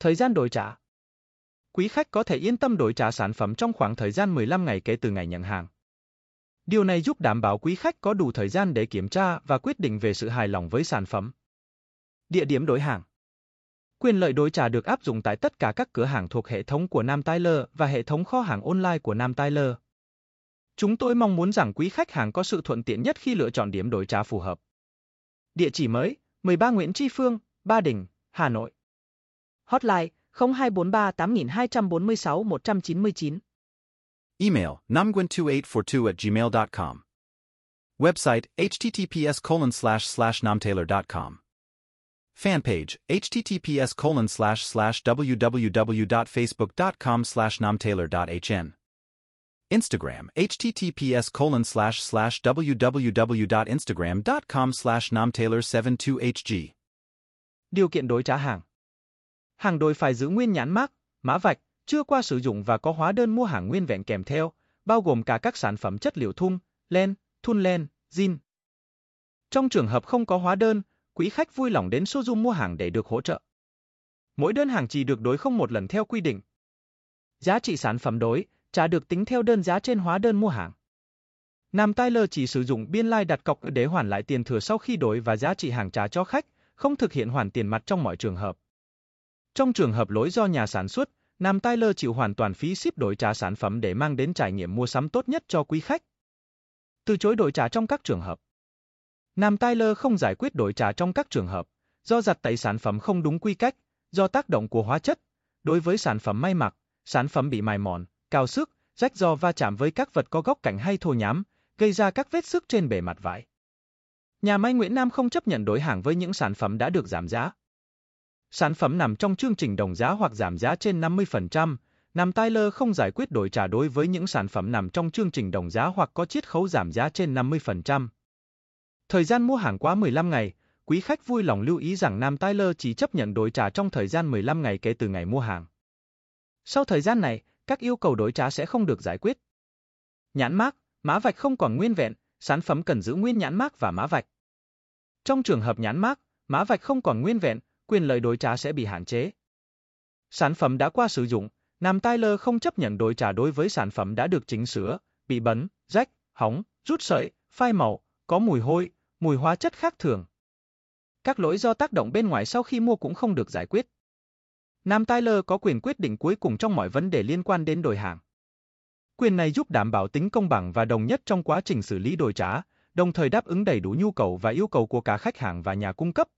Thời gian đổi trả Quý khách có thể yên tâm đổi trả sản phẩm trong khoảng thời gian 15 ngày kể từ ngày nhận hàng. Điều này giúp đảm bảo quý khách có đủ thời gian để kiểm tra và quyết định về sự hài lòng với sản phẩm. Địa điểm đổi hàng Quyền lợi đổi trả được áp dụng tại tất cả các cửa hàng thuộc hệ thống của Nam Tyler và hệ thống kho hàng online của Nam Tyler. Chúng tôi mong muốn rằng quý khách hàng có sự thuận tiện nhất khi lựa chọn điểm đổi trả phù hợp. Địa chỉ mới, 13 Nguyễn Tri Phương, Ba Đình, Hà Nội. Hotline 0243 8246 199. Email namgwen2842 at gmail.com. Website https colon slash slash namtaylor.com. Fan page https colon slash slash www.facebook.com slash namtaylor.hn. Instagram https colon slash slash www.instagram.com slash namtaylor72hg. Điều kiện đối trả hàng Hàng đổi phải giữ nguyên nhãn mác, mã vạch, chưa qua sử dụng và có hóa đơn mua hàng nguyên vẹn kèm theo, bao gồm cả các sản phẩm chất liệu thun, len, thun len, zin. Trong trường hợp không có hóa đơn, quý khách vui lòng đến showroom mua hàng để được hỗ trợ. Mỗi đơn hàng chỉ được đối không một lần theo quy định. Giá trị sản phẩm đối, trả được tính theo đơn giá trên hóa đơn mua hàng. Nam Tyler chỉ sử dụng biên lai like đặt cọc để hoàn lại tiền thừa sau khi đổi và giá trị hàng trả cho khách, không thực hiện hoàn tiền mặt trong mọi trường hợp. Trong trường hợp lỗi do nhà sản xuất, Nam Tyler chịu hoàn toàn phí ship đổi trả sản phẩm để mang đến trải nghiệm mua sắm tốt nhất cho quý khách. Từ chối đổi trả trong các trường hợp. Nam Tyler không giải quyết đổi trả trong các trường hợp, do giặt tẩy sản phẩm không đúng quy cách, do tác động của hóa chất, đối với sản phẩm may mặc, sản phẩm bị mài mòn, cao sức, rách do va chạm với các vật có góc cạnh hay thô nhám, gây ra các vết sức trên bề mặt vải. Nhà may Nguyễn Nam không chấp nhận đổi hàng với những sản phẩm đã được giảm giá. Sản phẩm nằm trong chương trình đồng giá hoặc giảm giá trên 50%, Nam Tyler không giải quyết đổi trả đối với những sản phẩm nằm trong chương trình đồng giá hoặc có chiết khấu giảm giá trên 50%. Thời gian mua hàng quá 15 ngày, quý khách vui lòng lưu ý rằng Nam Tyler chỉ chấp nhận đổi trả trong thời gian 15 ngày kể từ ngày mua hàng. Sau thời gian này, các yêu cầu đổi trả sẽ không được giải quyết. Nhãn mác, mã vạch không còn nguyên vẹn, sản phẩm cần giữ nguyên nhãn mác và mã vạch. Trong trường hợp nhãn mác, mã vạch không còn nguyên vẹn, quyền lợi đổi trả sẽ bị hạn chế. Sản phẩm đã qua sử dụng, Nam Tyler không chấp nhận đổi trả đối với sản phẩm đã được chỉnh sửa, bị bẩn, rách, hỏng, rút sợi, phai màu, có mùi hôi, mùi hóa chất khác thường. Các lỗi do tác động bên ngoài sau khi mua cũng không được giải quyết. Nam Tyler có quyền quyết định cuối cùng trong mọi vấn đề liên quan đến đổi hàng. Quyền này giúp đảm bảo tính công bằng và đồng nhất trong quá trình xử lý đổi trả, đồng thời đáp ứng đầy đủ nhu cầu và yêu cầu của cả khách hàng và nhà cung cấp.